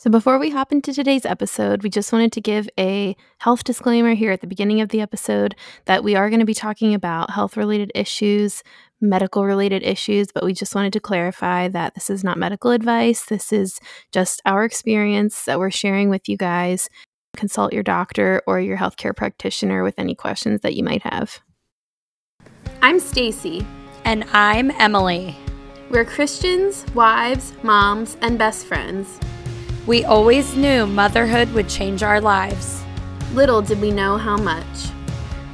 So, before we hop into today's episode, we just wanted to give a health disclaimer here at the beginning of the episode that we are going to be talking about health related issues, medical related issues, but we just wanted to clarify that this is not medical advice. This is just our experience that we're sharing with you guys. Consult your doctor or your healthcare practitioner with any questions that you might have. I'm Stacy. And I'm Emily. We're Christians, wives, moms, and best friends. We always knew motherhood would change our lives. Little did we know how much.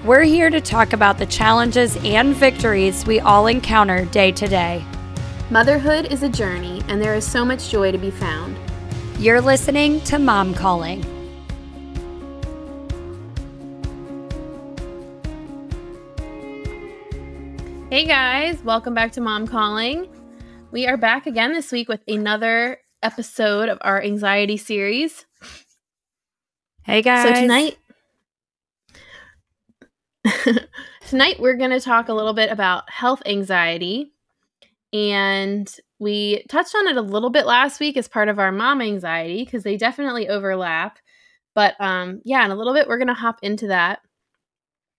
We're here to talk about the challenges and victories we all encounter day to day. Motherhood is a journey, and there is so much joy to be found. You're listening to Mom Calling. Hey guys, welcome back to Mom Calling. We are back again this week with another episode of our anxiety series. Hey guys. So tonight tonight we're going to talk a little bit about health anxiety and we touched on it a little bit last week as part of our mom anxiety because they definitely overlap. But um yeah, in a little bit we're going to hop into that.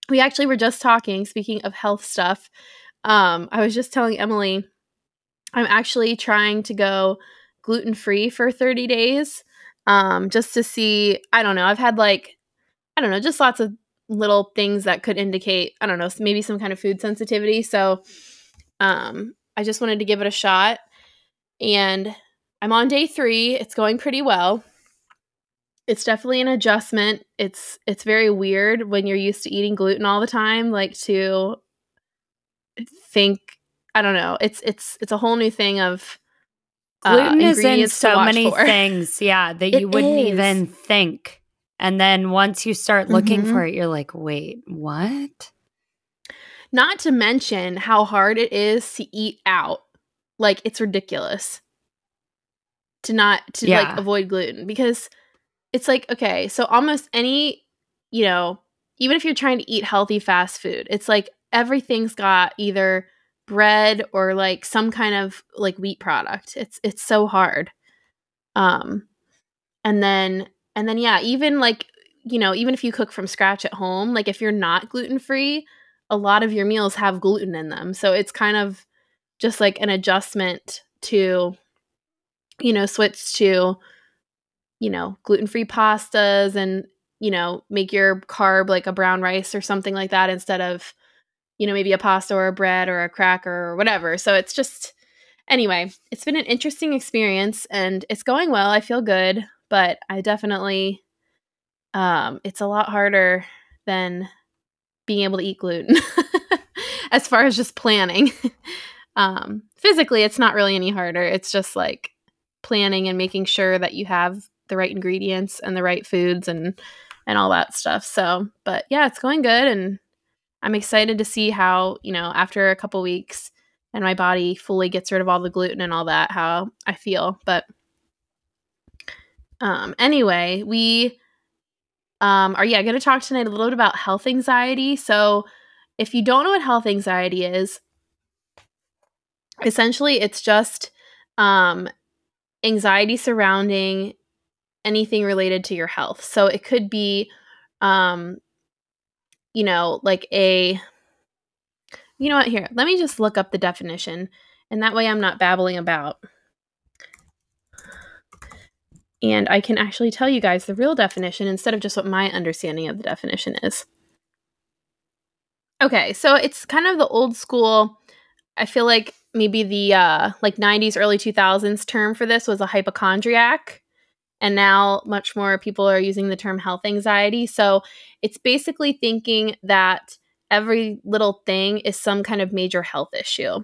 We actually were just talking speaking of health stuff. Um I was just telling Emily I'm actually trying to go gluten free for 30 days um, just to see. I don't know. I've had like, I don't know, just lots of little things that could indicate, I don't know, maybe some kind of food sensitivity. So um, I just wanted to give it a shot. And I'm on day three. It's going pretty well. It's definitely an adjustment. It's it's very weird when you're used to eating gluten all the time, like to think I don't know. It's it's it's a whole new thing of gluten uh, is in so many for. things, yeah, that you wouldn't is. even think. And then once you start looking mm-hmm. for it, you're like, wait, what? Not to mention how hard it is to eat out. Like it's ridiculous to not to yeah. like avoid gluten because it's like okay, so almost any, you know, even if you're trying to eat healthy fast food, it's like everything's got either bread or like some kind of like wheat product. It's it's so hard. Um and then and then yeah, even like you know, even if you cook from scratch at home, like if you're not gluten-free, a lot of your meals have gluten in them. So it's kind of just like an adjustment to you know, switch to you know, gluten-free pastas and you know, make your carb like a brown rice or something like that instead of you know, maybe a pasta or a bread or a cracker or whatever. So it's just, anyway, it's been an interesting experience and it's going well. I feel good, but I definitely, um, it's a lot harder than being able to eat gluten as far as just planning. um, physically, it's not really any harder. It's just like planning and making sure that you have the right ingredients and the right foods and and all that stuff. So, but yeah, it's going good and I'm excited to see how, you know, after a couple weeks and my body fully gets rid of all the gluten and all that, how I feel. But um anyway, we um are yeah, going to talk tonight a little bit about health anxiety. So, if you don't know what health anxiety is, essentially it's just um anxiety surrounding anything related to your health. So, it could be um you know, like a you know what here, let me just look up the definition and that way I'm not babbling about. And I can actually tell you guys the real definition instead of just what my understanding of the definition is. Okay, so it's kind of the old school I feel like maybe the uh like 90s early 2000s term for this was a hypochondriac and now much more people are using the term health anxiety. So it's basically thinking that every little thing is some kind of major health issue.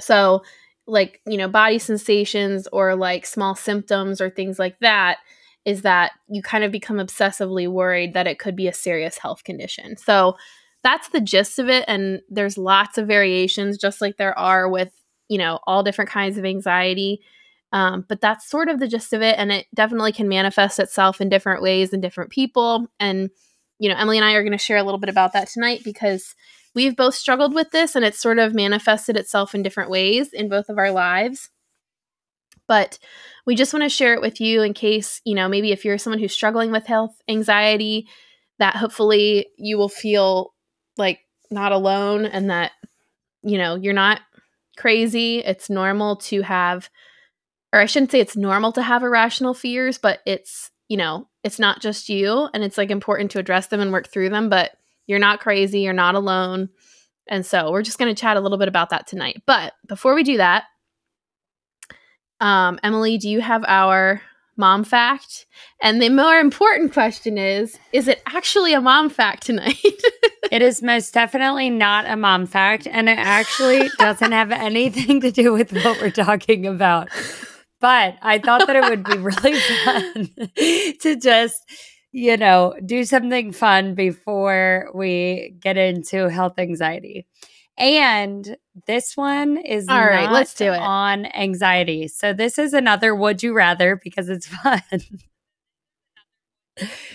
So, like, you know, body sensations or like small symptoms or things like that is that you kind of become obsessively worried that it could be a serious health condition. So, that's the gist of it. And there's lots of variations, just like there are with, you know, all different kinds of anxiety. Um, but that's sort of the gist of it. And it definitely can manifest itself in different ways in different people. And, you know, Emily and I are going to share a little bit about that tonight because we've both struggled with this and it's sort of manifested itself in different ways in both of our lives. but we just want to share it with you in case, you know, maybe if you're someone who's struggling with health anxiety, that hopefully you will feel like not alone and that, you know, you're not crazy. It's normal to have, or I shouldn't say it's normal to have irrational fears, but it's, you know, it's not just you and it's like important to address them and work through them, but you're not crazy, you're not alone. And so we're just going to chat a little bit about that tonight. But before we do that, um, Emily, do you have our mom fact? And the more important question is is it actually a mom fact tonight? it is most definitely not a mom fact. And it actually doesn't have anything to do with what we're talking about. But I thought that it would be really fun to just, you know, do something fun before we get into health anxiety. And this one is all right. Let's do it on anxiety. So this is another would you rather because it's fun.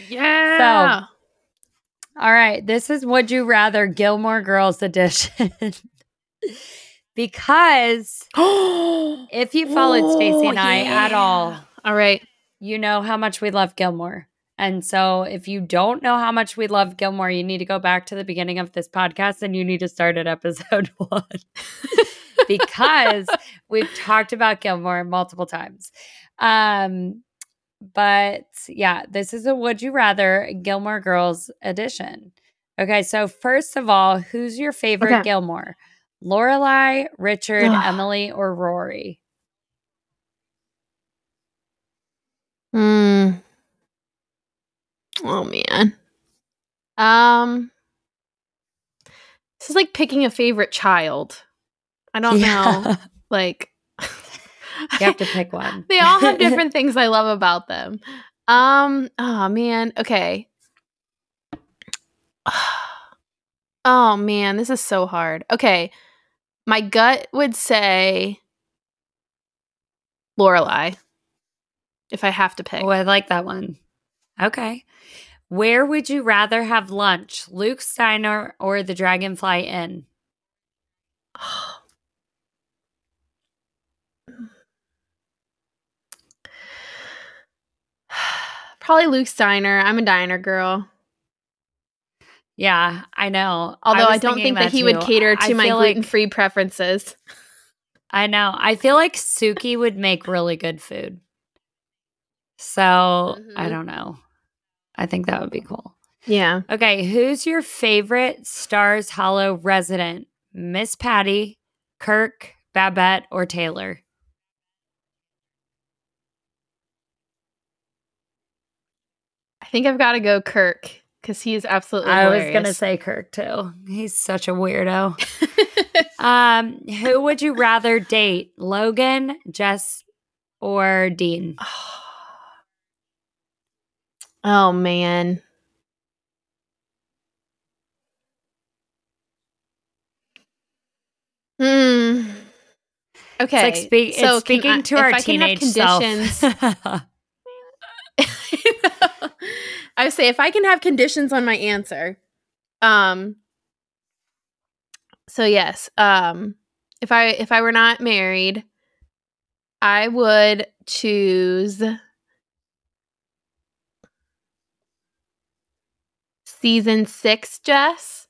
yeah. So, all right. This is would you rather Gilmore Girls edition. Because if you followed Stacy and I yeah. at all, all right, you know how much we love Gilmore. And so, if you don't know how much we love Gilmore, you need to go back to the beginning of this podcast and you need to start at episode one because we've talked about Gilmore multiple times. Um, but yeah, this is a Would You Rather Gilmore Girls edition. Okay, so first of all, who's your favorite okay. Gilmore? Lorelai, Richard, Emily, or Rory? Hmm. Oh man. Um This is like picking a favorite child. I don't yeah. know. Like You have to pick one. they all have different things I love about them. Um oh man. Okay. Oh man, this is so hard. Okay. My gut would say Lorelai. If I have to pick. Oh, I like that one. Okay. Where would you rather have lunch, Luke's Diner or the Dragonfly Inn? Probably Luke's Diner. I'm a diner girl. Yeah, I know. Although I, I don't think that, that he would cater to I my gluten free like, preferences. I know. I feel like Sookie would make really good food. So mm-hmm. I don't know. I think that would be cool. Yeah. Okay. Who's your favorite Stars Hollow resident? Miss Patty, Kirk, Babette, or Taylor? I think I've got to go Kirk because he is absolutely. I hilarious. was gonna say Kirk too. He's such a weirdo. um, who would you rather date, Logan, Jess, or Dean? Oh man. Hmm. Okay. It's like spe- so it's speaking I, to our teenage conditions. I say if I can have conditions on my answer, um, so yes, um, if I if I were not married, I would choose season six, Jess?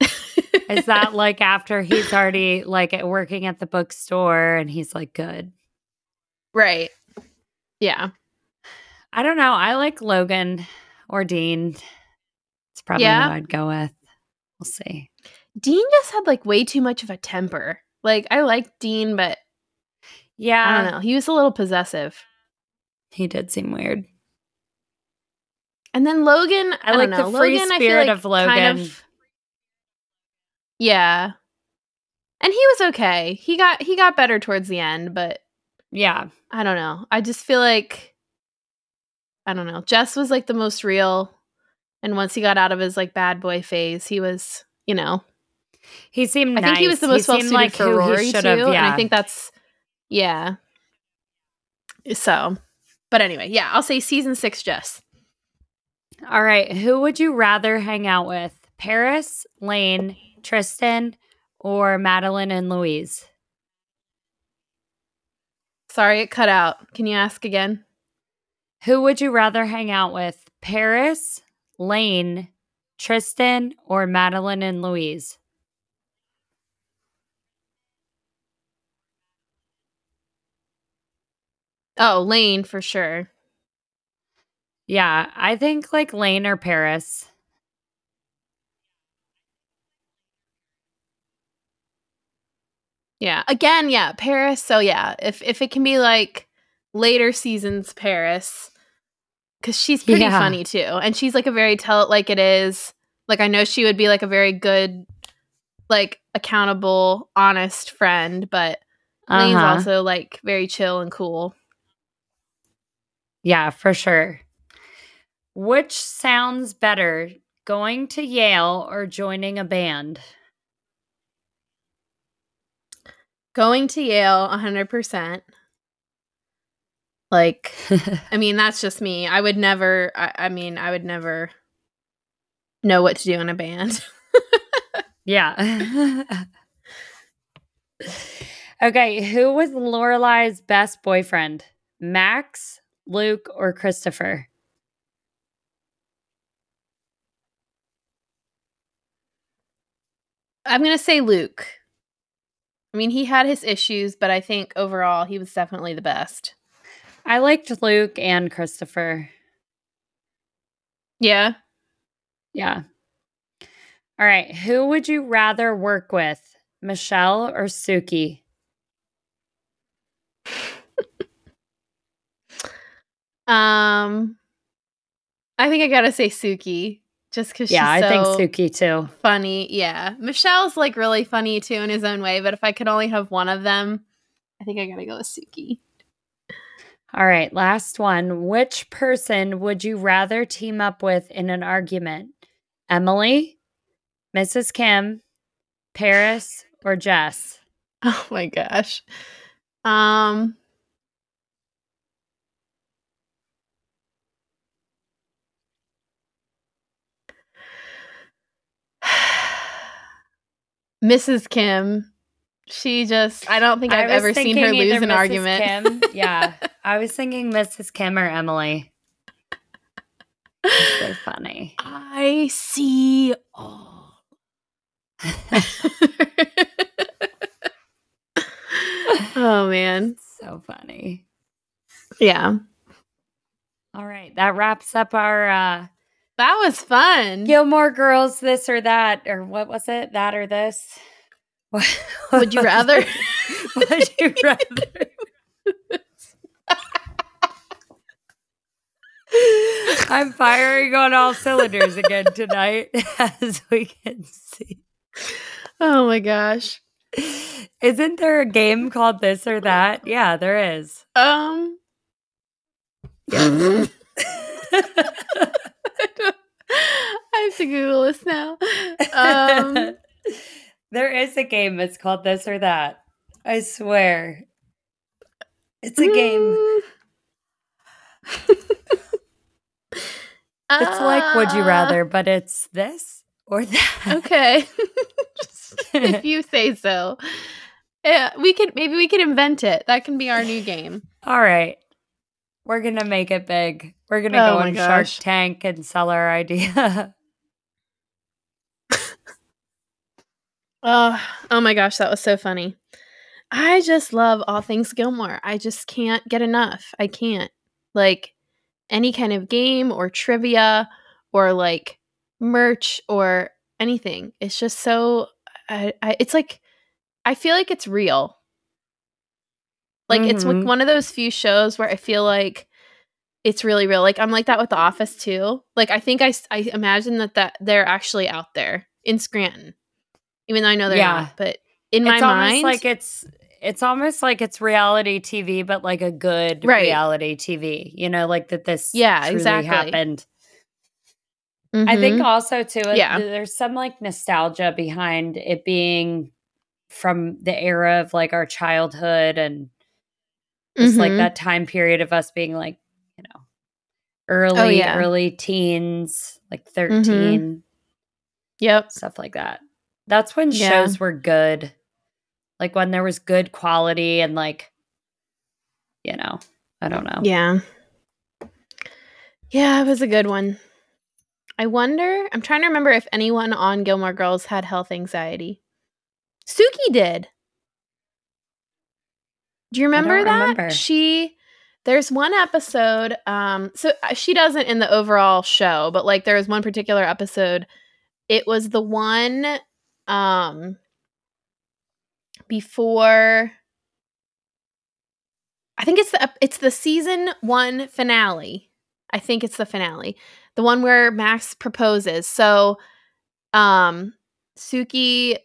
Is that like after he's already like working at the bookstore and he's like good? Right. Yeah. I don't know. I like Logan or Dean. It's probably yeah. I'd go with. We'll see. Dean just had like way too much of a temper. Like I like Dean, but yeah, I don't know. He was a little possessive. He did seem weird. And then Logan, I, I like know. the free Logan, spirit like of Logan. Kind of, yeah, and he was okay. He got he got better towards the end, but yeah, I don't know. I just feel like I don't know. Jess was like the most real, and once he got out of his like bad boy phase, he was you know. He seemed. I nice. think he was the most well suited like for Rory too, yeah. and I think that's yeah. So, but anyway, yeah, I'll say season six, Jess. All right. Who would you rather hang out with? Paris, Lane, Tristan, or Madeline and Louise? Sorry, it cut out. Can you ask again? Who would you rather hang out with? Paris, Lane, Tristan, or Madeline and Louise? Oh, Lane for sure. Yeah, I think like Lane or Paris. Yeah. Again, yeah, Paris. So yeah, if if it can be like later seasons Paris cuz she's pretty yeah. funny too. And she's like a very tell it like it is. Like I know she would be like a very good like accountable, honest friend, but uh-huh. Lane's also like very chill and cool. Yeah, for sure. Which sounds better, going to Yale or joining a band? Going to Yale 100%. Like, I mean, that's just me. I would never, I, I mean, I would never know what to do in a band. yeah. okay, who was Lorelai's best boyfriend? Max, Luke, or Christopher? I'm going to say Luke. I mean, he had his issues, but I think overall he was definitely the best. I liked Luke and Christopher. Yeah. Yeah. All right. Who would you rather work with, Michel or Sookie? um, I think I gotta say Sookie, just because yeah, I so think Sookie too. Funny, yeah. Michel's like really funny too in his own way, but if I could only have one of them, I think I gotta go with Sookie. All right, last one. Which person would you rather team up with in an argument? Emily, Mrs. Kim, Paris, or Jess? Oh my gosh. Um Mrs. Kim. She just, I don't think I've ever seen her lose an Mrs. argument. Kim, yeah. I was thinking Mrs. Kim or Emily. so funny. I see all. oh, man. So funny. Yeah. All right. That wraps up our uh that was fun. Gilmore Girls, this or that, or what was it? That or this? What, Would you rather? Would you rather? I'm firing on all cylinders again tonight, as we can see. Oh my gosh. Isn't there a game called this or that? Yeah, there is. Um. Yeah. I have to Google this now. Um, there is a game that's called this or that. I swear. It's a game. it's like Would You ah. Rather, but it's this or that. Okay. if you say so. Yeah, we could maybe we could invent it. That can be our new game. All right. We're gonna make it big. We're gonna oh go on Shark Tank and sell our idea. Oh, oh my gosh, that was so funny. I just love all things Gilmore. I just can't get enough. I can't. Like any kind of game or trivia or like merch or anything. It's just so I, I, it's like I feel like it's real. Like mm-hmm. it's like mm-hmm. one of those few shows where I feel like it's really real. Like I'm like that with The Office too. Like I think I I imagine that that they're actually out there in Scranton, even though I know they're yeah. not. But in it's my mind, like it's it's almost like it's reality TV, but like a good right. reality TV. You know, like that this yeah exactly happened. Mm-hmm. I think mm-hmm. also too, yeah. there's some like nostalgia behind it being from the era of like our childhood and just mm-hmm. like that time period of us being like you know, early, oh, yeah. early teens, like mm-hmm. 13. Mm-hmm. Yep. Stuff like that. That's when yeah. shows were good. Like when there was good quality and like you know, I don't know. Yeah. Yeah, it was a good one. I wonder, I'm trying to remember if anyone on Gilmore Girls had health anxiety. Sookie did. Do you remember that? Remember. She there's one episode um so uh, she doesn't in the overall show, but like there was one particular episode it was the one um before I think it's the it's the season 1 finale. I think it's the finale. The one where Max proposes. So um Sookie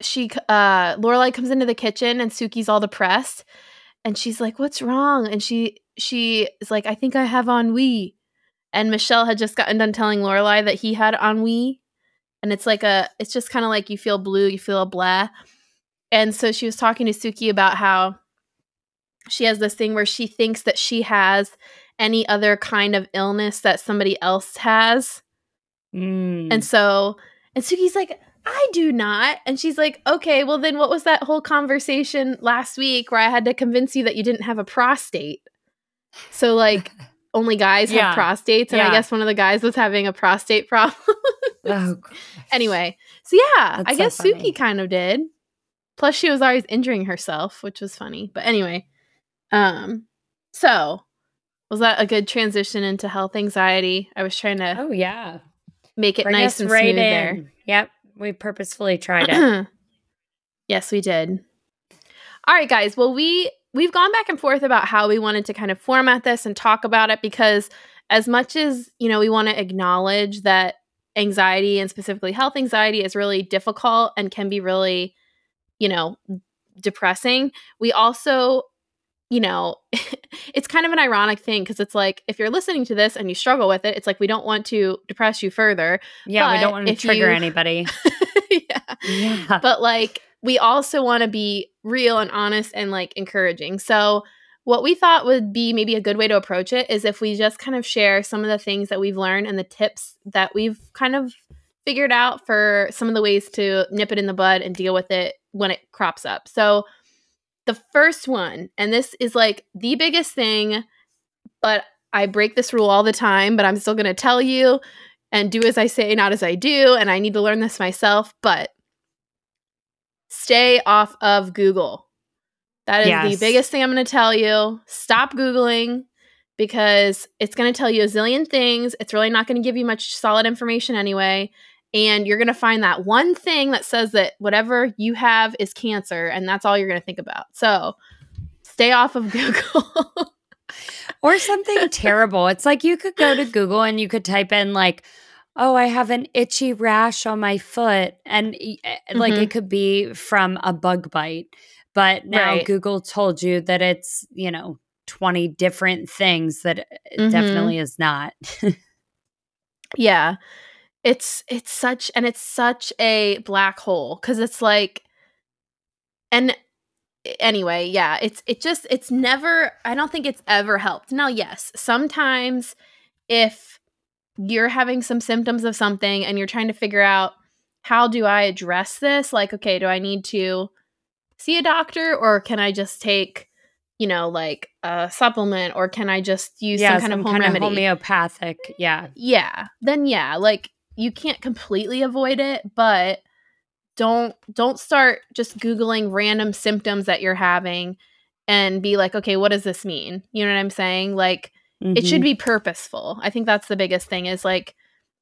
she uh Lorelai comes into the kitchen and Sookie's all depressed and she's like, "What's wrong?" And she she is like, "I think I have ennui." And Michel had just gotten done telling Lorelai that he had ennui, and it's like a it's just kind of like you feel blue, you feel a blah. And so she was talking to sookie about how she has this thing where she thinks that she has any other kind of illness that somebody else has. Mm. And so, and sookie's like, I do not. And she's like, okay, well, then what was that whole conversation last week where I had to convince you that you didn't have a prostate? So, like, only guys yeah. have prostates. And yeah. I guess one of the guys was having a prostate problem. oh, anyway, so yeah, That's I guess so Sookie kind of did. Plus, she was always injuring herself, which was funny. But anyway, um, so was that a good transition into health anxiety? I was trying to. Oh yeah. Make it Bring nice and right smooth in. there. Yep. We purposefully tried it. yes, we did. All right, guys. Well, we we've gone back and forth about how we wanted to kind of format this and talk about it because as much as, you know, we want to acknowledge that anxiety and specifically health anxiety is really difficult and can be really, you know, depressing, we also you know, it's kind of an ironic thing because it's like if you're listening to this and you struggle with it, it's like we don't want to depress you further. Yeah, we don't want to trigger you, anybody. yeah. yeah. But like we also want to be real and honest and like encouraging. So what we thought would be maybe a good way to approach it is if we just kind of share some of the things that we've learned and the tips that we've kind of figured out for some of the ways to nip it in the bud and deal with it when it crops up. So the first one, and this is like the biggest thing, but I break this rule all the time, but I'm still going to tell you and do as I say, not as I do. And I need to learn this myself, but stay off of Google. That is yes. the biggest thing I'm going to tell you. Stop Googling because it's going to tell you a zillion things. It's really not going to give you much solid information anyway and you're going to find that one thing that says that whatever you have is cancer and that's all you're going to think about so stay off of google or something terrible it's like you could go to google and you could type in like oh i have an itchy rash on my foot and mm-hmm. like it mm-hmm. could be from a bug bite but now right. google told you that it's you know 20 different things that mm-hmm. definitely is not yeah it's it's such and it's such a black hole cuz it's like and anyway, yeah, it's it just it's never I don't think it's ever helped. Now, yes, sometimes if you're having some symptoms of something and you're trying to figure out how do I address this? Like, okay, do I need to see a doctor or can I just take, you know, like a supplement or can I just use yeah, some kind some of home kind remedy? Of homeopathic, yeah. Yeah. Then yeah, like you can't completely avoid it, but don't don't start just googling random symptoms that you're having and be like, "Okay, what does this mean?" You know what I'm saying? Like mm-hmm. it should mm-hmm. be purposeful. I think that's the biggest thing is like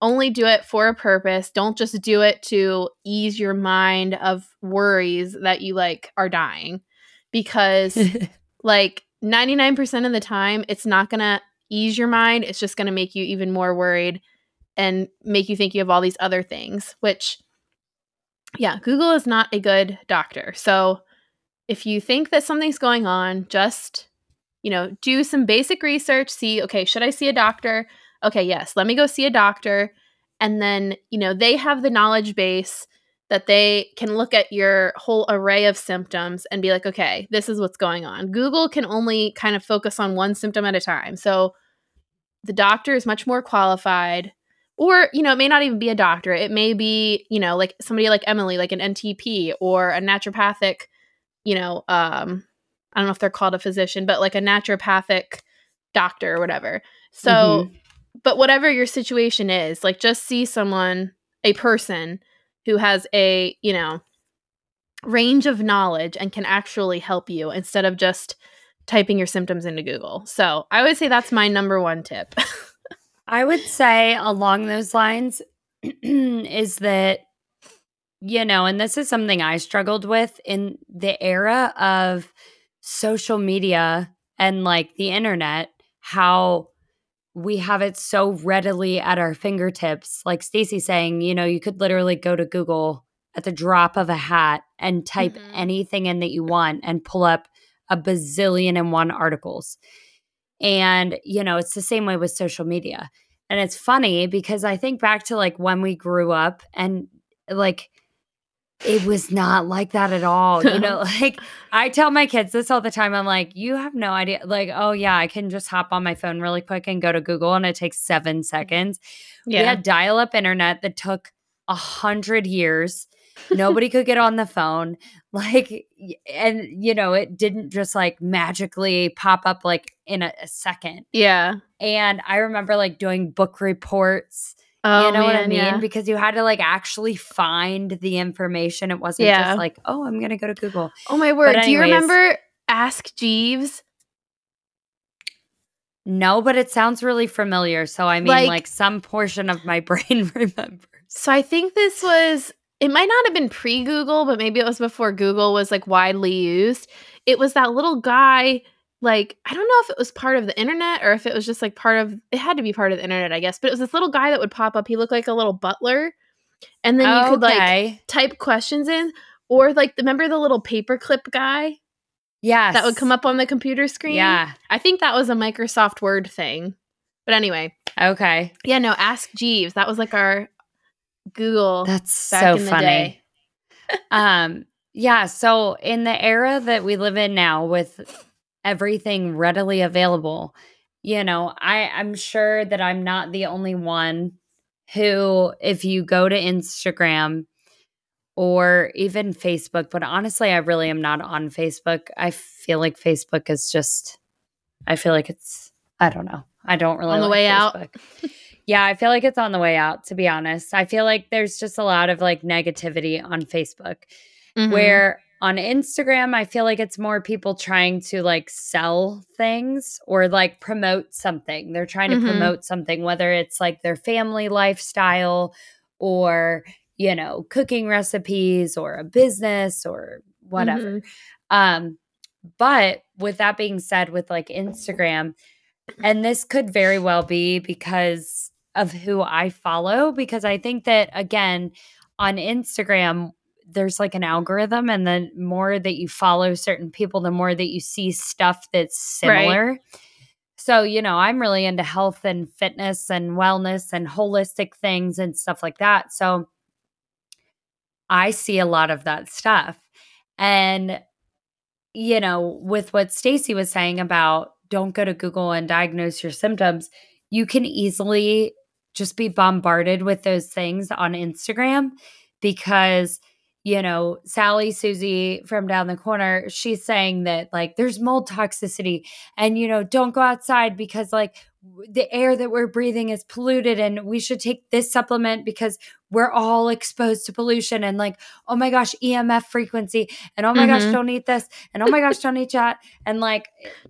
only do it for a purpose. Don't just do it to ease your mind of worries that you like are dying because like 99% of the time it's not going to ease your mind. It's just going to make you even more worried and make you think you have all these other things, which, yeah, Google is not a good doctor. So if you think that something's going on, just, you know, do some basic research, see, okay, should I see a doctor? Okay, yes, let me go see a doctor. And then, you know, they have the knowledge base that they can look at your whole array of symptoms and be like, okay, this is what's going on. Google can only kind of focus on one symptom at a time. So the doctor is much more qualified or you know it may not even be a doctor it may be you know like somebody like emily like an ntp or a naturopathic you know um I don't know if they're called a physician, but like a naturopathic doctor or whatever. So, mm-hmm. but whatever your situation is, like just see someone, a person who has a, you know, range of knowledge and can actually help you instead of just typing your symptoms into Google. So, I would say that's my number one tip. I would say along those lines is that you know, and this is something I struggled with in the era of social media and like the internet, how we have it so readily at our fingertips. Like Stacy saying, you know, you could literally go to Google at the drop of a hat and type mm-hmm. anything in that you want and pull up a bazillion and one articles. And, you know, it's the same way with social media. And it's funny because I think back to like when we grew up and like it was not like that at all. You know, like I tell my kids this all the time. I'm like, you have no idea. Like, oh, yeah, I can just hop on my phone really quick and go to Google and it takes seven seconds. Yeah. We had dial up internet that took a hundred years. Nobody could get on the phone. Like, and you know, it didn't just like magically pop up like in a, a second. Yeah. And I remember like doing book reports Oh, you know man, what I mean? Yeah. Because you had to like actually find the information. It wasn't yeah. just like, oh, I'm gonna go to Google. Oh my word. Anyways, Do you remember Ask Jeeves? No, but it sounds really familiar. So I mean like, like some portion of my brain remembers. So I think this was it might not have been pre-Google, but maybe it was before Google was like widely used. It was that little guy like I don't know if it was part of the internet or if it was just like part of it had to be part of the internet, I guess. But it was this little guy that would pop up. He looked like a little butler. And then you could like type questions in or like remember the little paperclip guy? Yes. That would come up on the computer screen. Yeah. I think that was a Microsoft Word thing. But anyway. Okay. Yeah, no, ask Jeeves. That was like our Google. That's so funny. um yeah, so in the era that we live in now with everything readily available. You know, I, I'm sure that I'm not the only one who, if you go to Instagram or even Facebook, but honestly, I really am not on Facebook. I feel like Facebook is just, I feel like it's, I don't know. I don't really on the like way Facebook. out. yeah, I feel like it's on the way out, to be honest. I feel like there's just a lot of like negativity on Facebook mm-hmm. where on Instagram, I feel like it's more people trying to like sell things or like promote something. They're trying to mm-hmm. promote something, whether it's like their family lifestyle or, you know, cooking recipes or a business or whatever. Mm-hmm. Um, but with that being said, with like Instagram, and this could very well be because of who I follow, because I think that again, on Instagram, there's like an algorithm and the more that you follow certain people the more that you see stuff that's similar. Right. so you know i'm really into health and fitness and wellness and holistic things and stuff like that. So i see a lot of that stuff. And you know with what stacy was saying about don't go to google and diagnose your symptoms you can easily just be bombarded with those things on instagram because you know, Sally Susie from down the corner, she's saying that like there's mold toxicity and, you know, don't go outside because like the air that we're breathing is polluted and we should take this supplement because we're all exposed to pollution and like oh my gosh emf frequency and oh my mm-hmm. gosh don't eat this and oh my gosh don't eat that. And like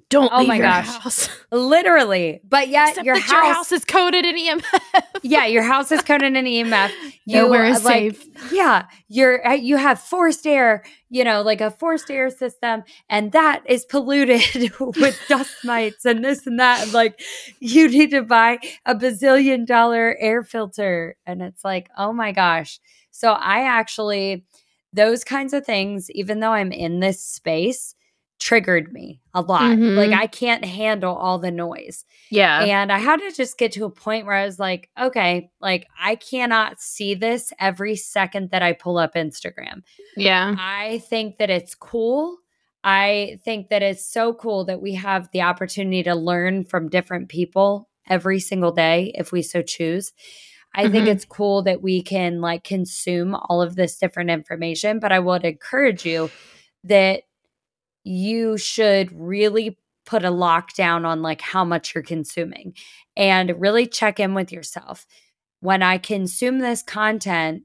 don't oh my gosh. house. literally. But yet your house, your house is coated in emf yeah your house is coated in emf you Nowhere is like, safe yeah you're uh, you have forced air you know like a forced air system and that is polluted with dust mites and this and that. And like you need to buy a bazillion dollar air filter. And it's like oh my gosh. So i actually those kinds of things even though i'm in this space triggered me a lot. Mm-hmm. like i can't handle all the noise. Yeah. And i had to just get to a point where i was like okay like i cannot see this every second that i pull up instagram. Yeah. I think that it's cool. I think that it's so cool that we have the opportunity to learn from different people every single day if we so choose. I mm-hmm. think it's cool that we can like consume all of this different information, but I would encourage you that you should really put a lockdown on like how much you're consuming and really check in with yourself. When I consume this content,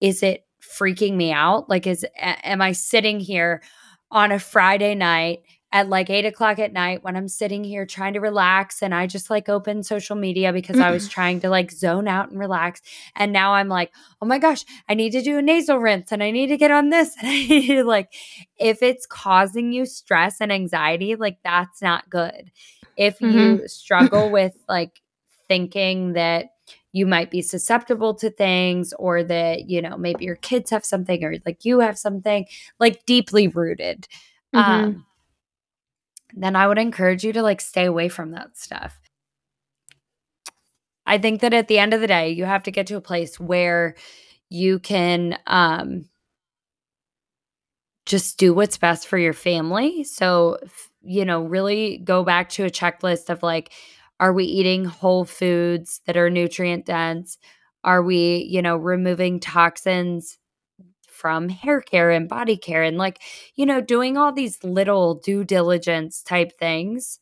is it freaking me out? Like, is am I sitting here on a Friday night at like eight o'clock at night when I'm sitting here trying to relax and I just like open social media because I was trying to like zone out and relax. And now I'm like, oh my gosh, I need to do a nasal rinse and I need to get on this. And I need to like, if it's causing you stress and anxiety, like that's not good. If mm-hmm. you struggle with like thinking that you might be susceptible to things or that, you know, maybe your kids have something or like you have something like deeply rooted. Mm-hmm. Um, then I would encourage you to like stay away from that stuff. I think that at the end of the day, you have to get to a place where you can um just do what's best for your family. So, you know, really go back to a checklist of like are we eating whole foods that are nutrient dense? Are we, you know, removing toxins from hair care and body care and like, you know, doing all these little due diligence type things.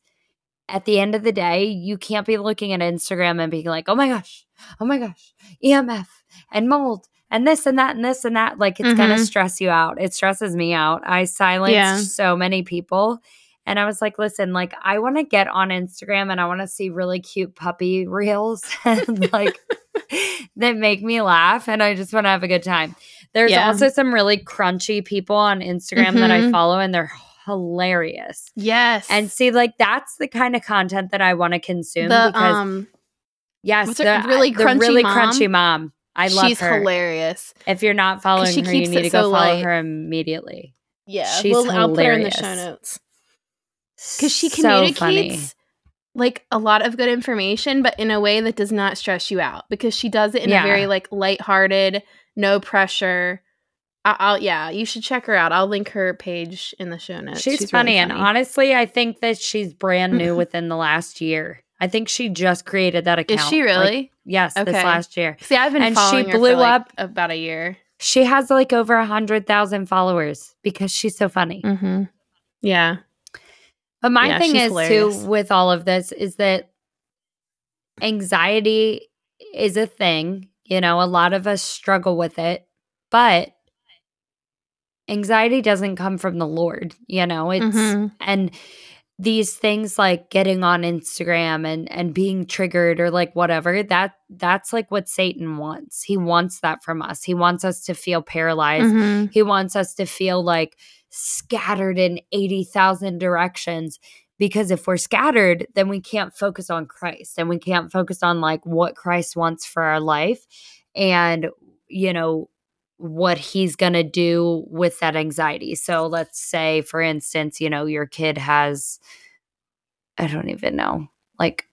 At the end of the day, you can't be looking at Instagram and being like, oh my gosh, oh my gosh, EMF and mold and this and that and this and that. Like, it's mm-hmm. going to stress you out. It stresses me out. I silenced yeah. so many people. And I was like, listen, like, I want to get on Instagram and I want to see really cute puppy reels and like that make me laugh. And I just want to have a good time. There's yeah. also some really crunchy people on Instagram mm-hmm. that I mm-hmm. follow, and they're hilarious. Yes. And see, like that's the kind of content that I want to consume the, because um, yes, the really crunchy the really mom? crunchy mom. I love She's her. hilarious. If you're not following her, you need to go so follow light. her immediately. Yeah, she's well, hilarious. I'll put her in the show notes because she communicates so like a lot of good information, but in a way that does not stress you out because she does it in yeah. a very like lighthearted, no pressure. I- will yeah, you should check her out. I'll link her page in the show notes. She's, she's funny, really funny, and honestly, I think that she's brand new within the last year. I think she just created that account. Is she really? Like, yes, okay. this last year. See, I've been and following she blew like up about a year. She has like over a hundred thousand followers because she's so funny. Mm-hmm. Yeah. But my yeah, thing is hilarious. too with all of this is that anxiety is a thing you know, a lot of us struggle with it, but anxiety doesn't come from the Lord, you know, it's mm-hmm. and these things like getting on Instagram and and being triggered or like whatever that that's like what Satan wants. He wants that from us. He wants us to feel paralyzed. Mm-hmm. He wants us to feel like scattered in 80,000 directions because if we're scattered then we can't focus on christ and we can't focus on like what christ wants for our life and you know what he's going to do with that anxiety. So let's say for instance you know your kid has i don't even know like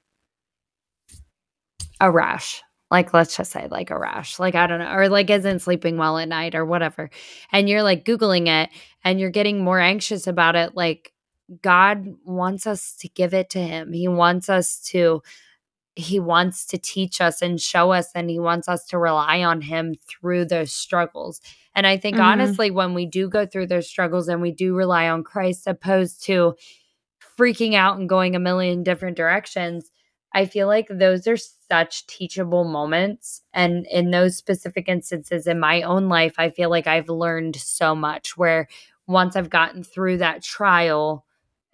a rash. Like let's just say like a rash like i don't know or like isn't sleeping well at night or whatever. And you're like googling it and you're getting more anxious about it like God wants us to give it to him. He wants us to he wants to teach us and show us and he wants us to rely on him through those struggles. And I think mm-hmm. honestly when we do go through those struggles and we do rely on Christ opposed to freaking out and going a million different directions, I feel like those are such teachable moments. And in those specific instances in my own life, I feel like I've learned so much where once I've gotten through that trial,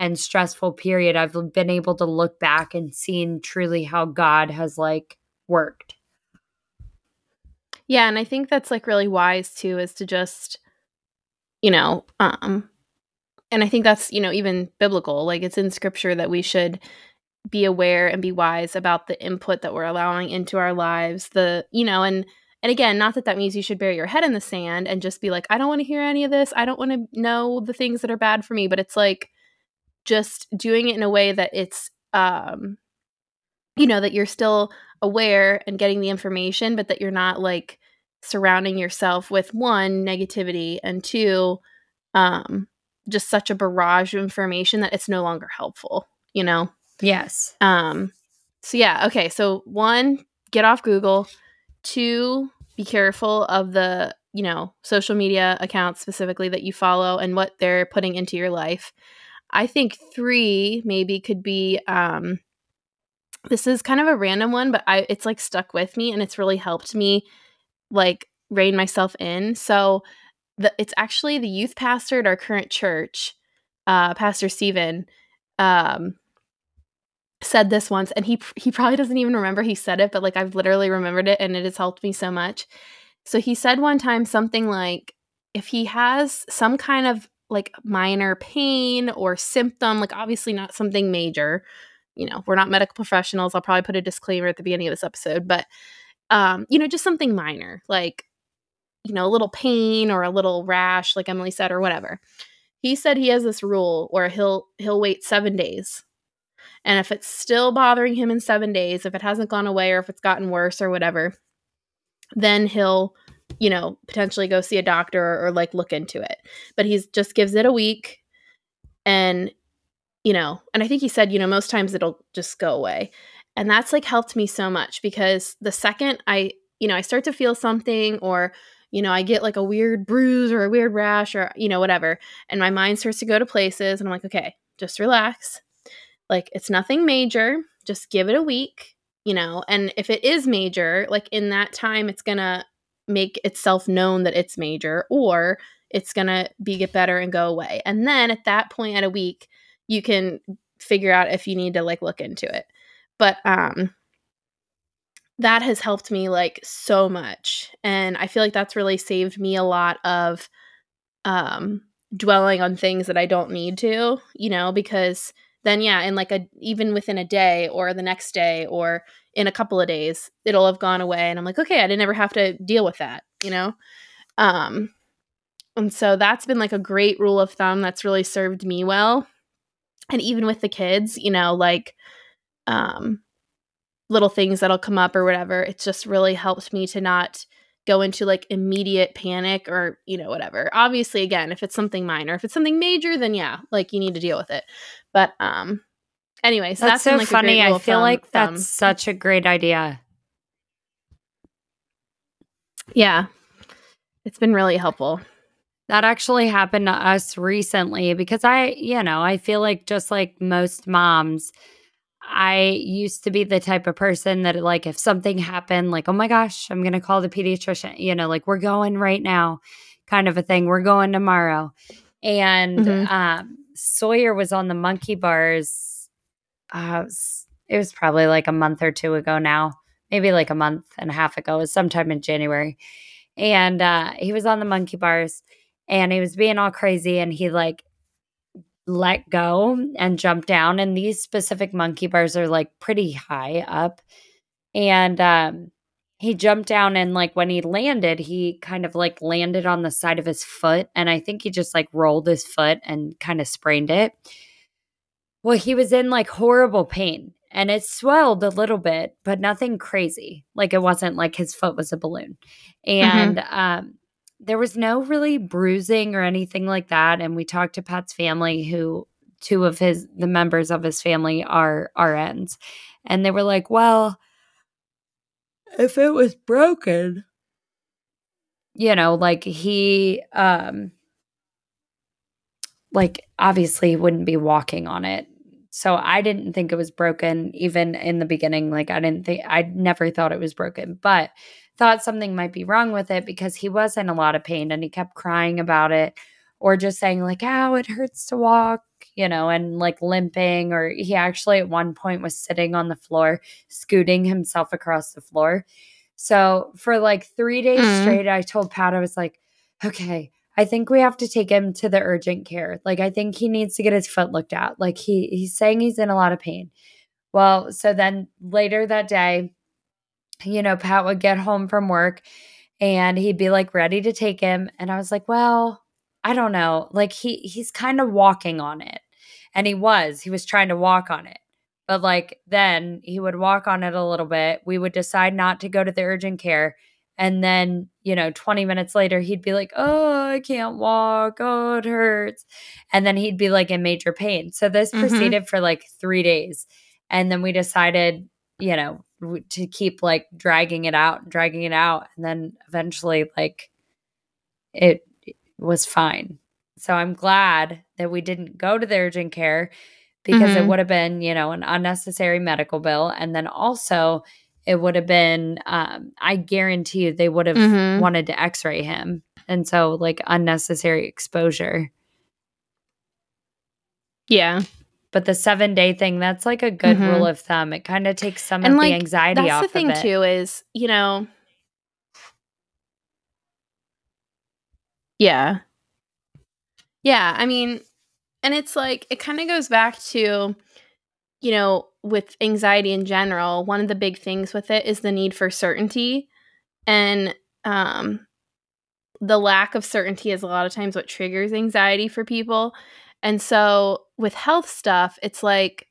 and stressful period, I've been able to look back and seen truly how God has like worked. Yeah, and I think that's like really wise too is to just you know, um and I think that's, you know, even biblical. Like it's in scripture that we should be aware and be wise about the input that we're allowing into our lives. The, you know, and and again, not that that means you should bury your head in the sand and just be like, I don't want to hear any of this. I don't want to know the things that are bad for me, but it's like just doing it in a way that it's um you know that you're still aware and getting the information but that you're not like surrounding yourself with one negativity and two um just such a barrage of information that it's no longer helpful you know? Yes. Um so yeah okay so one get off google. Two be careful of the you know, social media accounts specifically that you follow and what they're putting into your life. I think three maybe could be um this is kind of a random one, but I it's like stuck with me and it's really helped me like rein myself in. So the it's actually the youth pastor at our current church, uh, Pastor Stephen, um, said this once, and he he probably doesn't even remember he said it, but like I've literally remembered it, and it has helped me so much. So he said one time something like, if he has some kind of like minor pain or symptom, like obviously not something major, you know, we're not medical professionals. I'll probably put a disclaimer at the beginning of this episode, but um, you know, just something minor, like you know, a little pain or a little rash, like Emily said, or whatever. He said he has this rule where he'll he'll wait seven days. And if it's still bothering him in seven days, if it hasn't gone away or if it's gotten worse or whatever, then he'll, you know, potentially go see a doctor or, or like look into it. But he's just gives it a week and you know, and I think he said, you know, most times it'll just go away. And that's like helped me so much because the second I, you know, I start to feel something or you know, I get like a weird bruise or a weird rash or, you know, whatever. And my mind starts to go to places and I'm like, okay, just relax. Like, it's nothing major. Just give it a week, you know. And if it is major, like in that time, it's going to make itself known that it's major or it's going to be get better and go away. And then at that point at a week, you can figure out if you need to like look into it. But um that has helped me like so much and i feel like that's really saved me a lot of um dwelling on things that i don't need to you know because then yeah in like a even within a day or the next day or in a couple of days it'll have gone away and i'm like okay i didn't ever have to deal with that you know um and so that's been like a great rule of thumb that's really served me well and even with the kids you know like um little things that'll come up or whatever. It's just really helped me to not go into like immediate panic or, you know, whatever. Obviously, again, if it's something minor, if it's something major, then yeah, like you need to deal with it. But um anyway, so that's, that's so like funny. I feel thumb, like that's thumb. such a great idea. Yeah. It's been really helpful. That actually happened to us recently because I, you know, I feel like just like most moms, I used to be the type of person that, like, if something happened, like, oh my gosh, I'm going to call the pediatrician, you know, like, we're going right now, kind of a thing. We're going tomorrow. And mm-hmm. um, Sawyer was on the monkey bars. Uh, it was probably like a month or two ago now, maybe like a month and a half ago. It was sometime in January. And uh, he was on the monkey bars and he was being all crazy. And he, like, let go and jump down. And these specific monkey bars are like pretty high up. And um, he jumped down and like when he landed, he kind of like landed on the side of his foot. And I think he just like rolled his foot and kind of sprained it. Well, he was in like horrible pain and it swelled a little bit, but nothing crazy. Like it wasn't like his foot was a balloon. Mm-hmm. And mm-hmm. um, there was no really bruising or anything like that. And we talked to Pat's family, who two of his the members of his family are RNs, and they were like, "Well, if it was broken, you know, like he, um, like obviously wouldn't be walking on it." So I didn't think it was broken even in the beginning. Like I didn't think I never thought it was broken, but thought something might be wrong with it because he was in a lot of pain and he kept crying about it or just saying like ow it hurts to walk you know and like limping or he actually at one point was sitting on the floor scooting himself across the floor so for like three days mm. straight i told pat i was like okay i think we have to take him to the urgent care like i think he needs to get his foot looked at like he he's saying he's in a lot of pain well so then later that day you know, Pat would get home from work and he'd be like ready to take him. And I was like, well, I don't know. Like he he's kind of walking on it. And he was. He was trying to walk on it. But like then he would walk on it a little bit. We would decide not to go to the urgent care. And then, you know, 20 minutes later, he'd be like, Oh, I can't walk. Oh, it hurts. And then he'd be like in major pain. So this mm-hmm. proceeded for like three days. And then we decided, you know, to keep like dragging it out, and dragging it out, and then eventually like it was fine. So I'm glad that we didn't go to the urgent care because mm-hmm. it would have been, you know, an unnecessary medical bill. And then also, it would have been, um, I guarantee you, they would have mm-hmm. wanted to x ray him. And so, like, unnecessary exposure. Yeah. But the seven day thing, that's like a good mm-hmm. rule of thumb. It kind of takes some and of like, the anxiety that's off. The thing, too, is, you know, yeah. Yeah. I mean, and it's like, it kind of goes back to, you know, with anxiety in general, one of the big things with it is the need for certainty. And um, the lack of certainty is a lot of times what triggers anxiety for people. And so with health stuff, it's like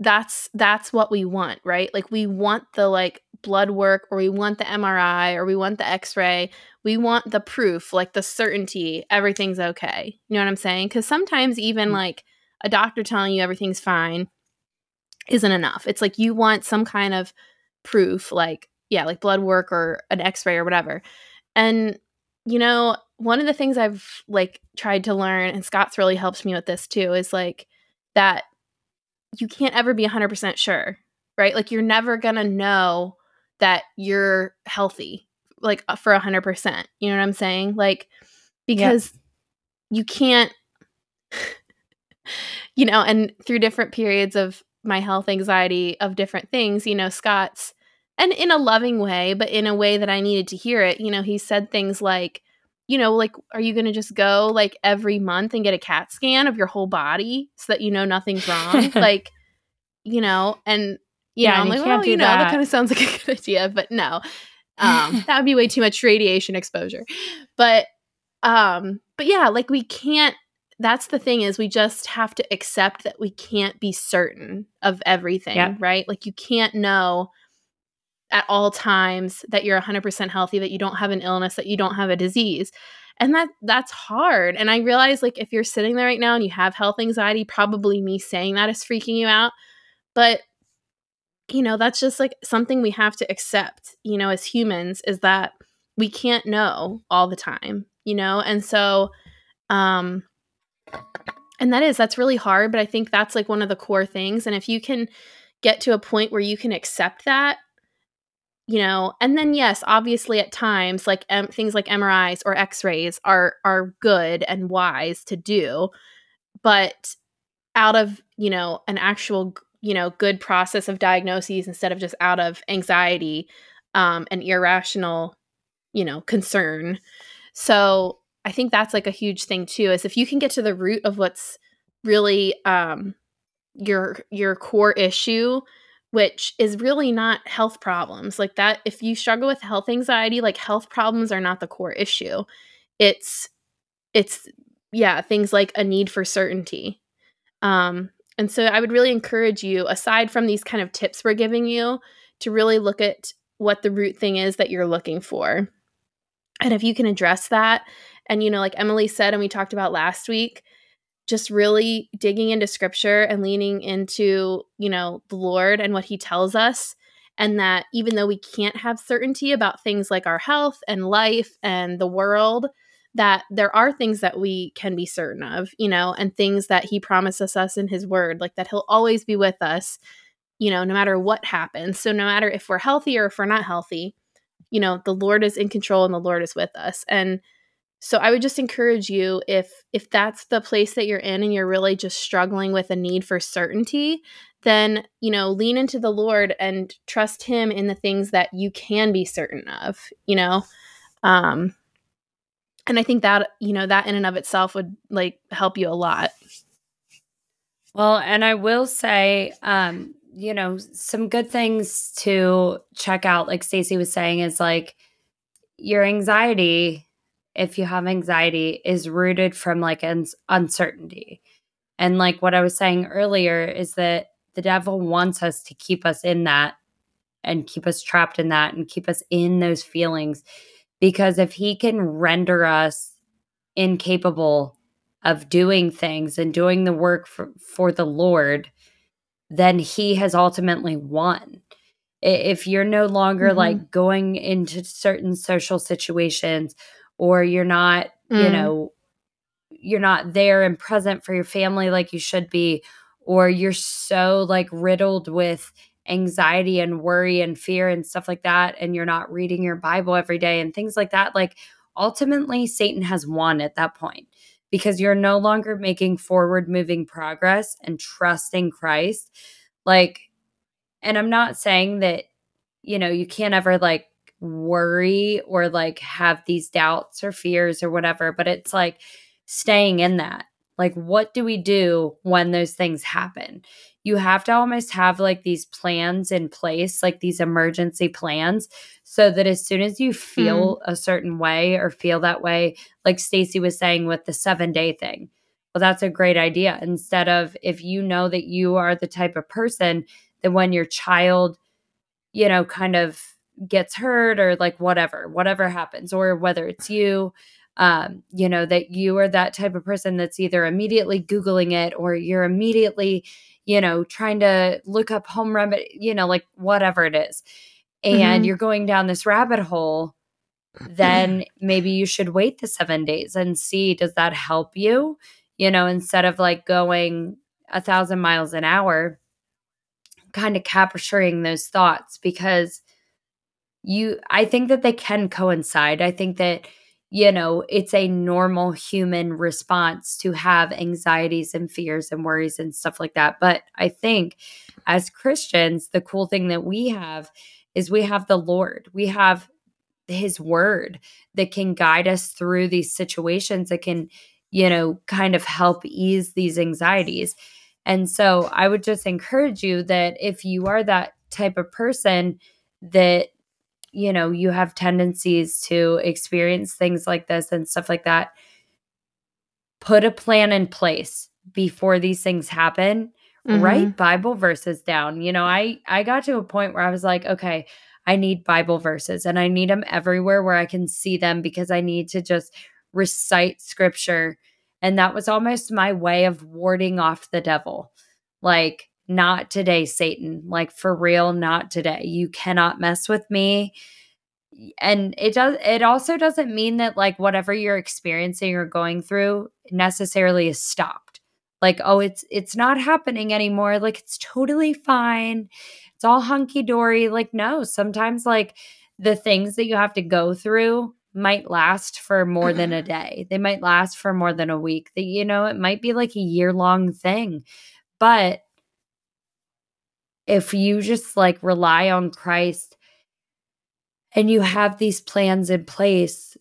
that's that's what we want, right? Like we want the like blood work or we want the MRI or we want the x-ray. We want the proof, like the certainty everything's okay. You know what I'm saying? Cuz sometimes even mm-hmm. like a doctor telling you everything's fine isn't enough. It's like you want some kind of proof like yeah, like blood work or an x-ray or whatever. And you know, one of the things I've like tried to learn, and Scott's really helped me with this too, is like that you can't ever be 100% sure, right? Like you're never going to know that you're healthy, like uh, for 100%. You know what I'm saying? Like, because you can't, you know, and through different periods of my health anxiety of different things, you know, Scott's, and in a loving way, but in a way that I needed to hear it, you know, he said things like, you know, like, are you going to just go like every month and get a CAT scan of your whole body so that you know nothing's wrong? like, you know, and yeah, know, I'm like, well, you know, that. that kind of sounds like a good idea, but no, um, that would be way too much radiation exposure. But, um, but yeah, like we can't. That's the thing is we just have to accept that we can't be certain of everything, right? Like you can't know at all times that you're 100% healthy that you don't have an illness that you don't have a disease. And that that's hard. And i realize like if you're sitting there right now and you have health anxiety probably me saying that is freaking you out. But you know that's just like something we have to accept you know as humans is that we can't know all the time you know? And so um and that is that's really hard but i think that's like one of the core things and if you can get to a point where you can accept that you know and then yes obviously at times like things like mris or x-rays are are good and wise to do but out of you know an actual you know good process of diagnoses instead of just out of anxiety um and irrational you know concern. So i think that's like a huge thing too is if you can get to the root of what's really um your your core issue which is really not health problems. Like that, if you struggle with health anxiety, like health problems are not the core issue. It's, it's, yeah, things like a need for certainty. Um, and so I would really encourage you, aside from these kind of tips we're giving you, to really look at what the root thing is that you're looking for. And if you can address that, and you know, like Emily said, and we talked about last week, just really digging into scripture and leaning into, you know, the Lord and what he tells us. And that even though we can't have certainty about things like our health and life and the world, that there are things that we can be certain of, you know, and things that he promises us in his word, like that he'll always be with us, you know, no matter what happens. So no matter if we're healthy or if we're not healthy, you know, the Lord is in control and the Lord is with us. And so I would just encourage you if if that's the place that you're in and you're really just struggling with a need for certainty, then, you know, lean into the Lord and trust him in the things that you can be certain of, you know. Um and I think that, you know, that in and of itself would like help you a lot. Well, and I will say um you know, some good things to check out like Stacy was saying is like your anxiety if you have anxiety is rooted from like an uncertainty. And like what I was saying earlier is that the devil wants us to keep us in that and keep us trapped in that and keep us in those feelings because if he can render us incapable of doing things and doing the work for, for the Lord, then he has ultimately won. If you're no longer mm-hmm. like going into certain social situations or you're not, mm. you know, you're not there and present for your family like you should be or you're so like riddled with anxiety and worry and fear and stuff like that and you're not reading your bible every day and things like that like ultimately satan has won at that point because you're no longer making forward moving progress and trusting christ like and i'm not saying that you know you can't ever like worry or like have these doubts or fears or whatever but it's like staying in that like, what do we do when those things happen? You have to almost have like these plans in place, like these emergency plans, so that as soon as you feel mm. a certain way or feel that way, like Stacy was saying with the seven day thing, well, that's a great idea. Instead of if you know that you are the type of person that when your child, you know, kind of gets hurt or like whatever, whatever happens, or whether it's you, um, you know, that you are that type of person that's either immediately Googling it or you're immediately, you know, trying to look up home remedy, you know, like whatever it is. And mm-hmm. you're going down this rabbit hole, then maybe you should wait the seven days and see does that help you? You know, instead of like going a thousand miles an hour, kind of capturing those thoughts because you, I think that they can coincide. I think that you know, it's a normal human response to have anxieties and fears and worries and stuff like that. But I think as Christians, the cool thing that we have is we have the Lord. We have his word that can guide us through these situations that can, you know, kind of help ease these anxieties. And so I would just encourage you that if you are that type of person that you know, you have tendencies to experience things like this and stuff like that, put a plan in place before these things happen. Mm-hmm. Write Bible verses down. You know, I I got to a point where I was like, okay, I need Bible verses and I need them everywhere where I can see them because I need to just recite scripture. And that was almost my way of warding off the devil. Like, not today, Satan. Like for real, not today. You cannot mess with me. And it does it also doesn't mean that like whatever you're experiencing or going through necessarily is stopped. Like, oh, it's it's not happening anymore. Like it's totally fine. It's all hunky dory. Like, no, sometimes like the things that you have to go through might last for more than a day. They might last for more than a week. That you know, it might be like a year long thing. But if you just like rely on Christ and you have these plans in place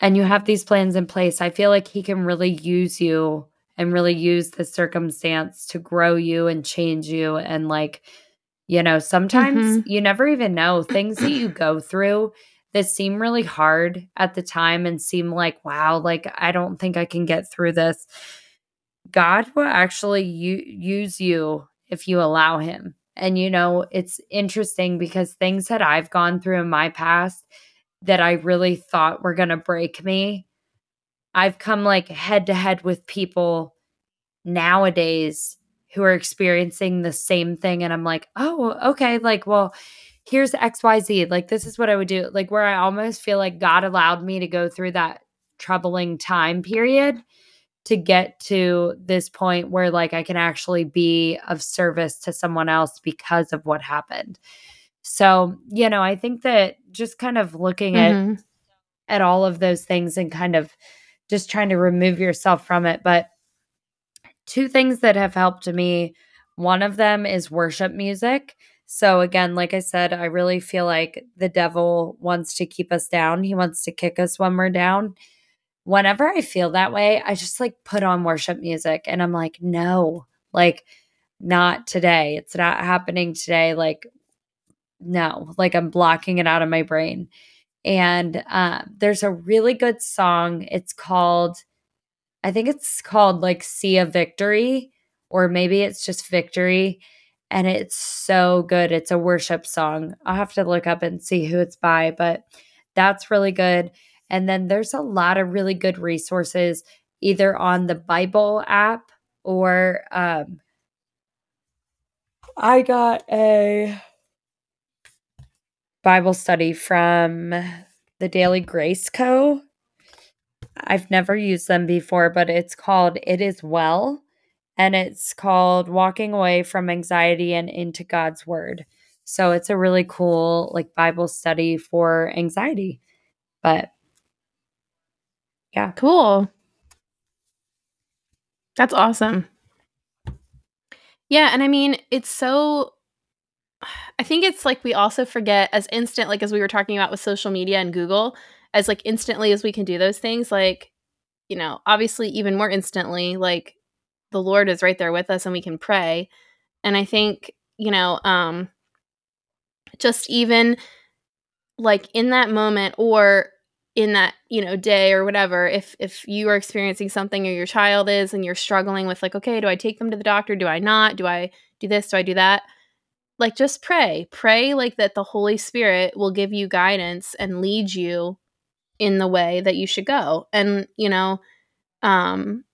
and you have these plans in place, I feel like he can really use you and really use the circumstance to grow you and change you and like you know, sometimes mm-hmm. you never even know things that you go through that seem really hard at the time and seem like, wow, like I don't think I can get through this. God will actually u- use you if you allow him. And you know, it's interesting because things that I've gone through in my past that I really thought were going to break me, I've come like head to head with people nowadays who are experiencing the same thing. And I'm like, oh, okay. Like, well, here's XYZ. Like, this is what I would do. Like, where I almost feel like God allowed me to go through that troubling time period to get to this point where like I can actually be of service to someone else because of what happened. So, you know, I think that just kind of looking mm-hmm. at at all of those things and kind of just trying to remove yourself from it, but two things that have helped me, one of them is worship music. So again, like I said, I really feel like the devil wants to keep us down. He wants to kick us when we're down whenever I feel that way, I just like put on worship music and I'm like, no, like not today. It's not happening today. Like, no, like I'm blocking it out of my brain. And uh, there's a really good song. It's called, I think it's called like See a Victory, or maybe it's just Victory. And it's so good. It's a worship song. I'll have to look up and see who it's by, but that's really good. And then there's a lot of really good resources either on the Bible app or um, I got a Bible study from the Daily Grace Co. I've never used them before, but it's called It Is Well. And it's called Walking Away from Anxiety and Into God's Word. So it's a really cool like Bible study for anxiety. But yeah. Cool. That's awesome. Yeah, and I mean, it's so I think it's like we also forget as instant like as we were talking about with social media and Google, as like instantly as we can do those things, like you know, obviously even more instantly like the Lord is right there with us and we can pray. And I think, you know, um just even like in that moment or in that you know day or whatever if if you are experiencing something or your child is and you're struggling with like okay do i take them to the doctor? Do i not? Do i do this? Do i do that? Like just pray. Pray like that the holy spirit will give you guidance and lead you in the way that you should go. And you know um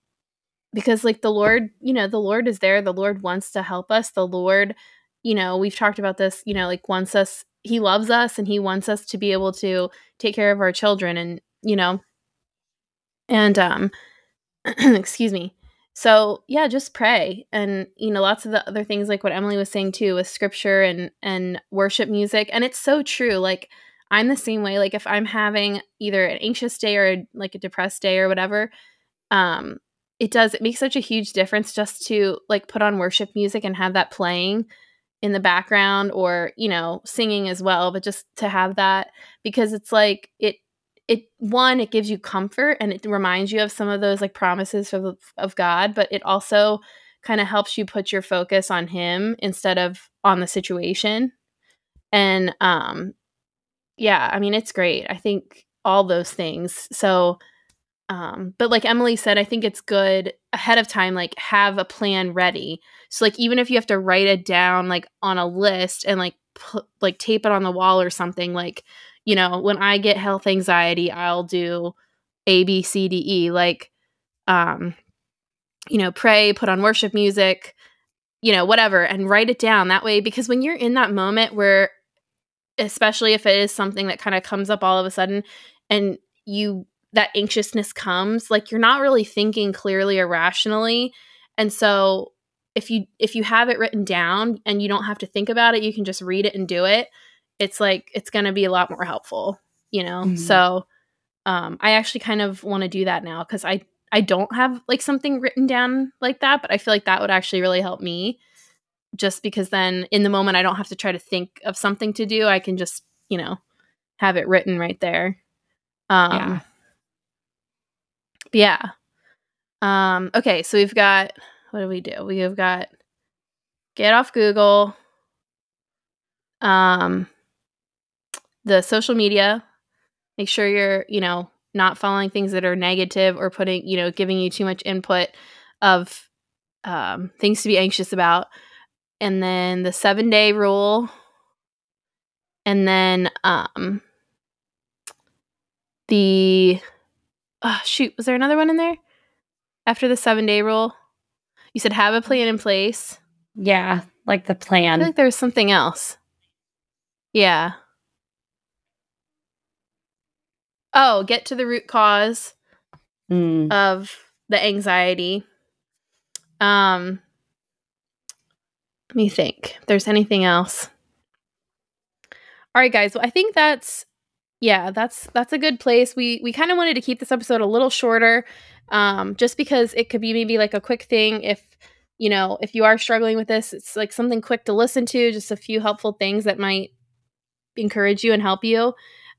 because like the lord you know the lord is there. The lord wants to help us. The lord you know we've talked about this you know like wants us he loves us and he wants us to be able to take care of our children and you know and um excuse me. So yeah just pray and you know lots of the other things like what emily was saying too with scripture and and worship music. And it's so true like i'm the same way like if i'm having either an anxious day or like a depressed day or whatever um it does it makes such a huge difference just to like put on worship music and have that playing in the background or you know singing as well but just to have that because it's like it it one it gives you comfort and it reminds you of some of those like promises of, of god but it also kind of helps you put your focus on him instead of on the situation. And um yeah i mean it's great. I think all those things. So um, but like Emily said, I think it's good ahead of time, like have a plan ready. So like even if you have to write it down like on a list and like like tape it on the wall or something, like, you know, when I get health anxiety, I'll do A, B, C, D, E. Like, um, you know, pray, put on worship music, you know, whatever, and write it down that way. Because when you're in that moment where, especially if it is something that kind of comes up all of a sudden and you that anxiousness comes like you're not really thinking clearly or rationally. And so if you if you have it written down and you don't have to think about it you can just read it and do it. It's like it's going to be a lot more helpful you know? Mm-hmm. so um i actually kind of want to do that now cuz i i don't have like something written down like that but i feel like that would actually really help me. Just because then in the moment i don't have to try to think of something to do i can just you know have it written right there. Um yeah yeah. Um, okay, so we've got what do we do? We have got get off Google, um, the social media. Make sure you're, you know, not following things that are negative or putting, you know, giving you too much input of um, things to be anxious about. And then the seven day rule. And then um, the oh, shoot, was there another one in there? After the seven day rule? You said have a plan in place. Yeah, like the plan. I think there was something else. Yeah. Oh, get to the root cause mm. of the anxiety. Um let me think. If there's anything else. All right, guys. Well, I think that's yeah, that's that's a good place. We we kind of wanted to keep this episode a little shorter, um, just because it could be maybe like a quick thing if you know if you are struggling with this. It's like something quick to listen to, just a few helpful things that might encourage you and help you.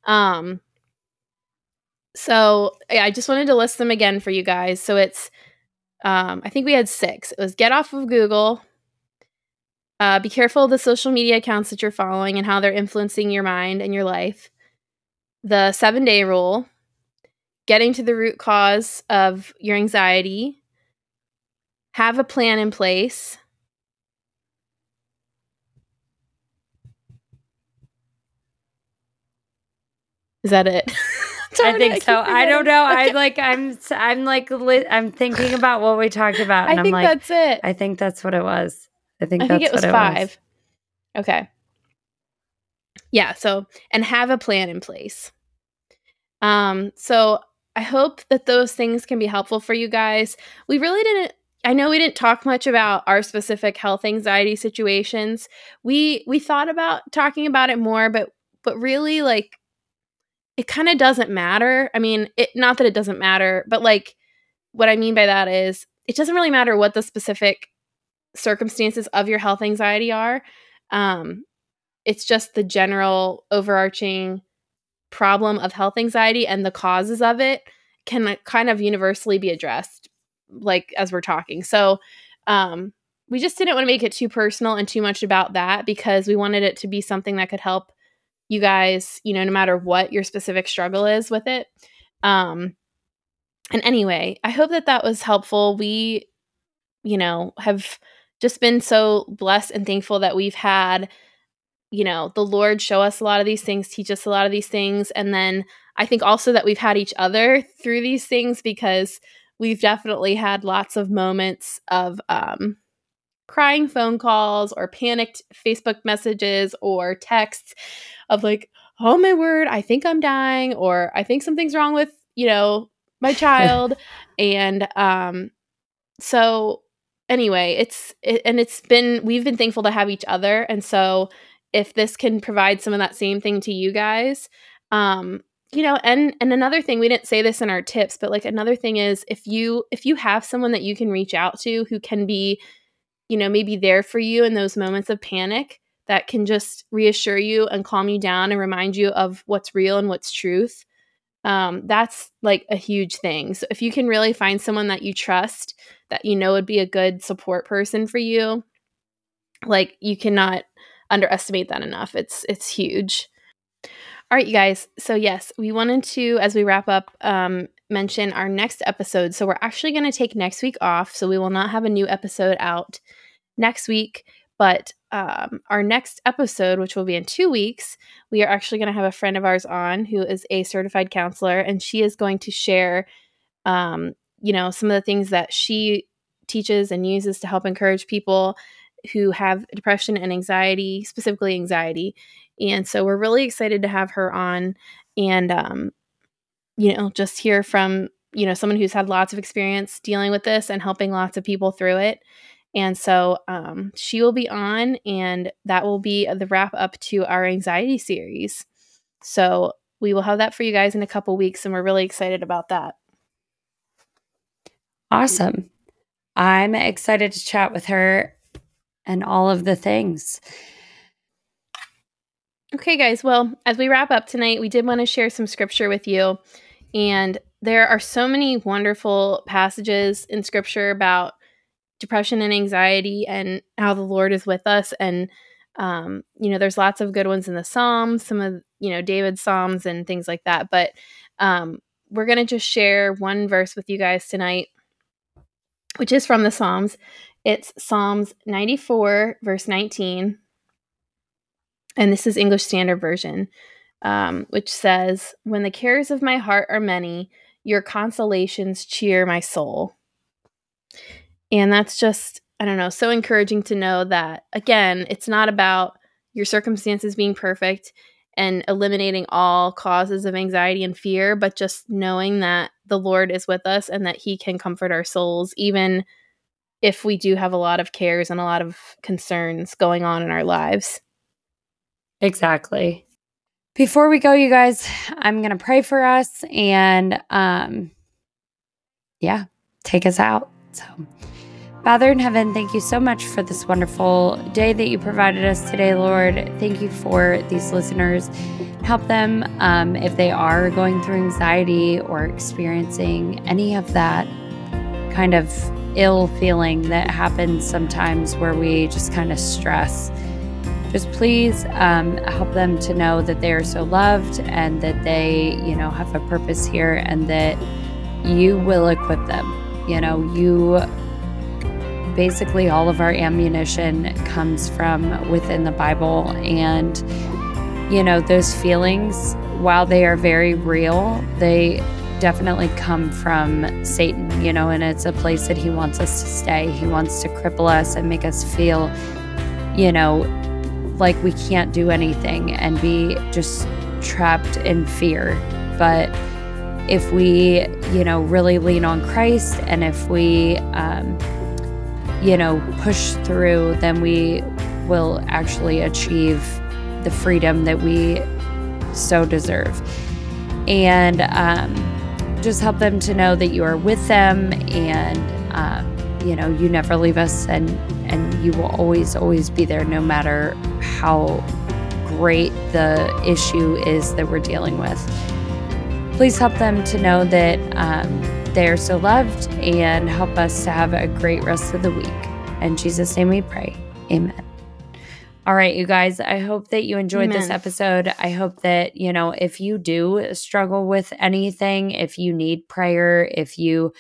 Um, so yeah, I just wanted to list them again for you guys. So it's um, I think we had six. It was get off of Google. Uh, be careful of the social media accounts that you're following and how they're influencing your mind and your life the seven day rule, getting to the root cause of your anxiety, have a plan in place. Is that it? I think so. I don't know. Okay. I like. I'm. I'm like. Li- I'm thinking about what we talked about. And I think I'm like, that's it. I think that's what it was. I think. I think it was five. Was. Okay. Yeah, so and have a plan in place. Um, so I hope that those things can be helpful for you guys. We really didn't I know we didn't talk much about our specific health anxiety situations. We we thought about talking about it more, but but really like it kind of doesn't matter. I mean, it not that it doesn't matter, but like what I mean by that is it doesn't really matter what the specific circumstances of your health anxiety are. Um, it's just the general overarching problem of health anxiety and the causes of it can kind of universally be addressed like as we're talking. So um we just didn't want to make it too personal and too much about that because we wanted it to be something that could help you guys you know no matter what your specific struggle is with it. Um and anyway i hope that that was helpful. We you know have just been so blessed and thankful that we've had you know, the Lord show us a lot of these things, teach us a lot of these things. And then I think also that we've had each other through these things because we've definitely had lots of moments of um, crying phone calls or panicked Facebook messages or texts of like, oh my word, I think I'm dying, or I think something's wrong with, you know, my child. and um, so anyway, it's, it, and it's been, we've been thankful to have each other. And so, if this can provide some of that same thing to you guys. Um you know and and another thing we didn't say this in our tips but like another thing is if you if you have someone that you can reach out to who can be you know maybe there for you in those moments of panic that can just reassure you and calm you down and remind you of what's real and what's truth um, that's like a huge thing. So if you can really find someone that you trust that you know would be a good support person for you like you cannot underestimate that enough. It's it's huge. All right, you guys. So yes, we wanted to, as we wrap up, um, mention our next episode. So we're actually going to take next week off. So we will not have a new episode out next week. But um, our next episode, which will be in two weeks, we are actually going to have a friend of ours on who is a certified counselor, and she is going to share, um, you know, some of the things that she teaches and uses to help encourage people who have depression and anxiety, specifically anxiety. And so we're really excited to have her on and, um, you know, just hear from, you know, someone who's had lots of experience dealing with this and helping lots of people through it. And so um, she will be on, and that will be the wrap up to our anxiety series. So we will have that for you guys in a couple weeks, and we're really excited about that. Awesome. I'm excited to chat with her and all of the things. Okay, guys. Well, as we wrap up tonight, we did want to share some scripture with you. And there are so many wonderful passages in scripture about depression and anxiety and how the Lord is with us. And, um, you know, there's lots of good ones in the Psalms, some of, you know, David's Psalms and things like that. But um, we're going to just share one verse with you guys tonight, which is from the Psalms. It's Psalms 94, verse 19. And this is English Standard Version, um, which says, When the cares of my heart are many, your consolations cheer my soul. And that's just, I don't know, so encouraging to know that, again, it's not about your circumstances being perfect and eliminating all causes of anxiety and fear, but just knowing that the Lord is with us and that He can comfort our souls, even if we do have a lot of cares and a lot of concerns going on in our lives. Exactly. Before we go, you guys, I'm going to pray for us and um yeah, take us out. So, Father in heaven, thank you so much for this wonderful day that you provided us today, Lord. Thank you for these listeners. Help them um, if they are going through anxiety or experiencing any of that kind of ill feeling that happens sometimes where we just kind of stress. Just please um, help them to know that they are so loved and that they, you know, have a purpose here and that you will equip them. You know, you basically all of our ammunition comes from within the Bible. And, you know, those feelings, while they are very real, they definitely come from Satan, you know, and it's a place that he wants us to stay. He wants to cripple us and make us feel, you know, like we can't do anything and be just trapped in fear. But if we, you know, really lean on Christ and if we, um, you know, push through, then we will actually achieve the freedom that we so deserve. And um, just help them to know that you are with them and, um, you know, you never leave us and, and you will always, always be there no matter how great the issue is that we're dealing with. Please help them to know that um, they are so loved and help us to have a great rest of the week. In Jesus' name we pray. Amen. All right, you guys, I hope that you enjoyed Amen. this episode. I hope that, you know, if you do struggle with anything, if you need prayer, if you,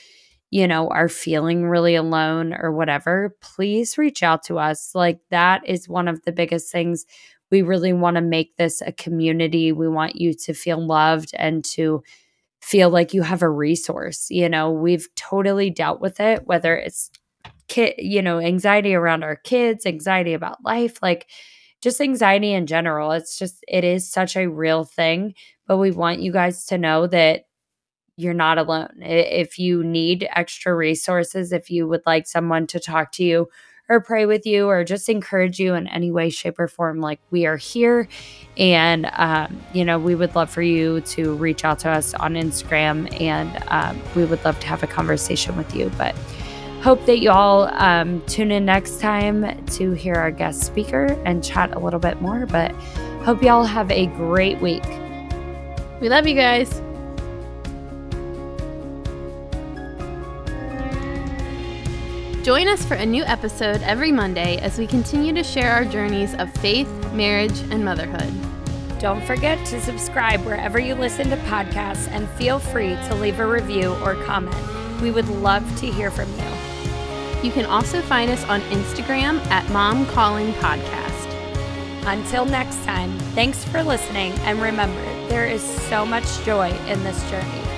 you know, are feeling really alone or whatever, please reach out to us. Like, that is one of the biggest things. We really want to make this a community. We want you to feel loved and to feel like you have a resource. You know, we've totally dealt with it, whether it's kid, you know, anxiety around our kids, anxiety about life, like just anxiety in general. It's just, it is such a real thing. But we want you guys to know that you're not alone. If you need extra resources, if you would like someone to talk to you or pray with you or just encourage you in any way, shape, or form, like we are here. And, um, you know, we would love for you to reach out to us on Instagram and um, we would love to have a conversation with you. But, Hope that you all um, tune in next time to hear our guest speaker and chat a little bit more. But hope y'all have a great week. We love you guys. Join us for a new episode every Monday as we continue to share our journeys of faith, marriage, and motherhood. Don't forget to subscribe wherever you listen to podcasts and feel free to leave a review or comment. We would love to hear from you. You can also find us on Instagram at Mom Calling Podcast. Until next time, thanks for listening, and remember, there is so much joy in this journey.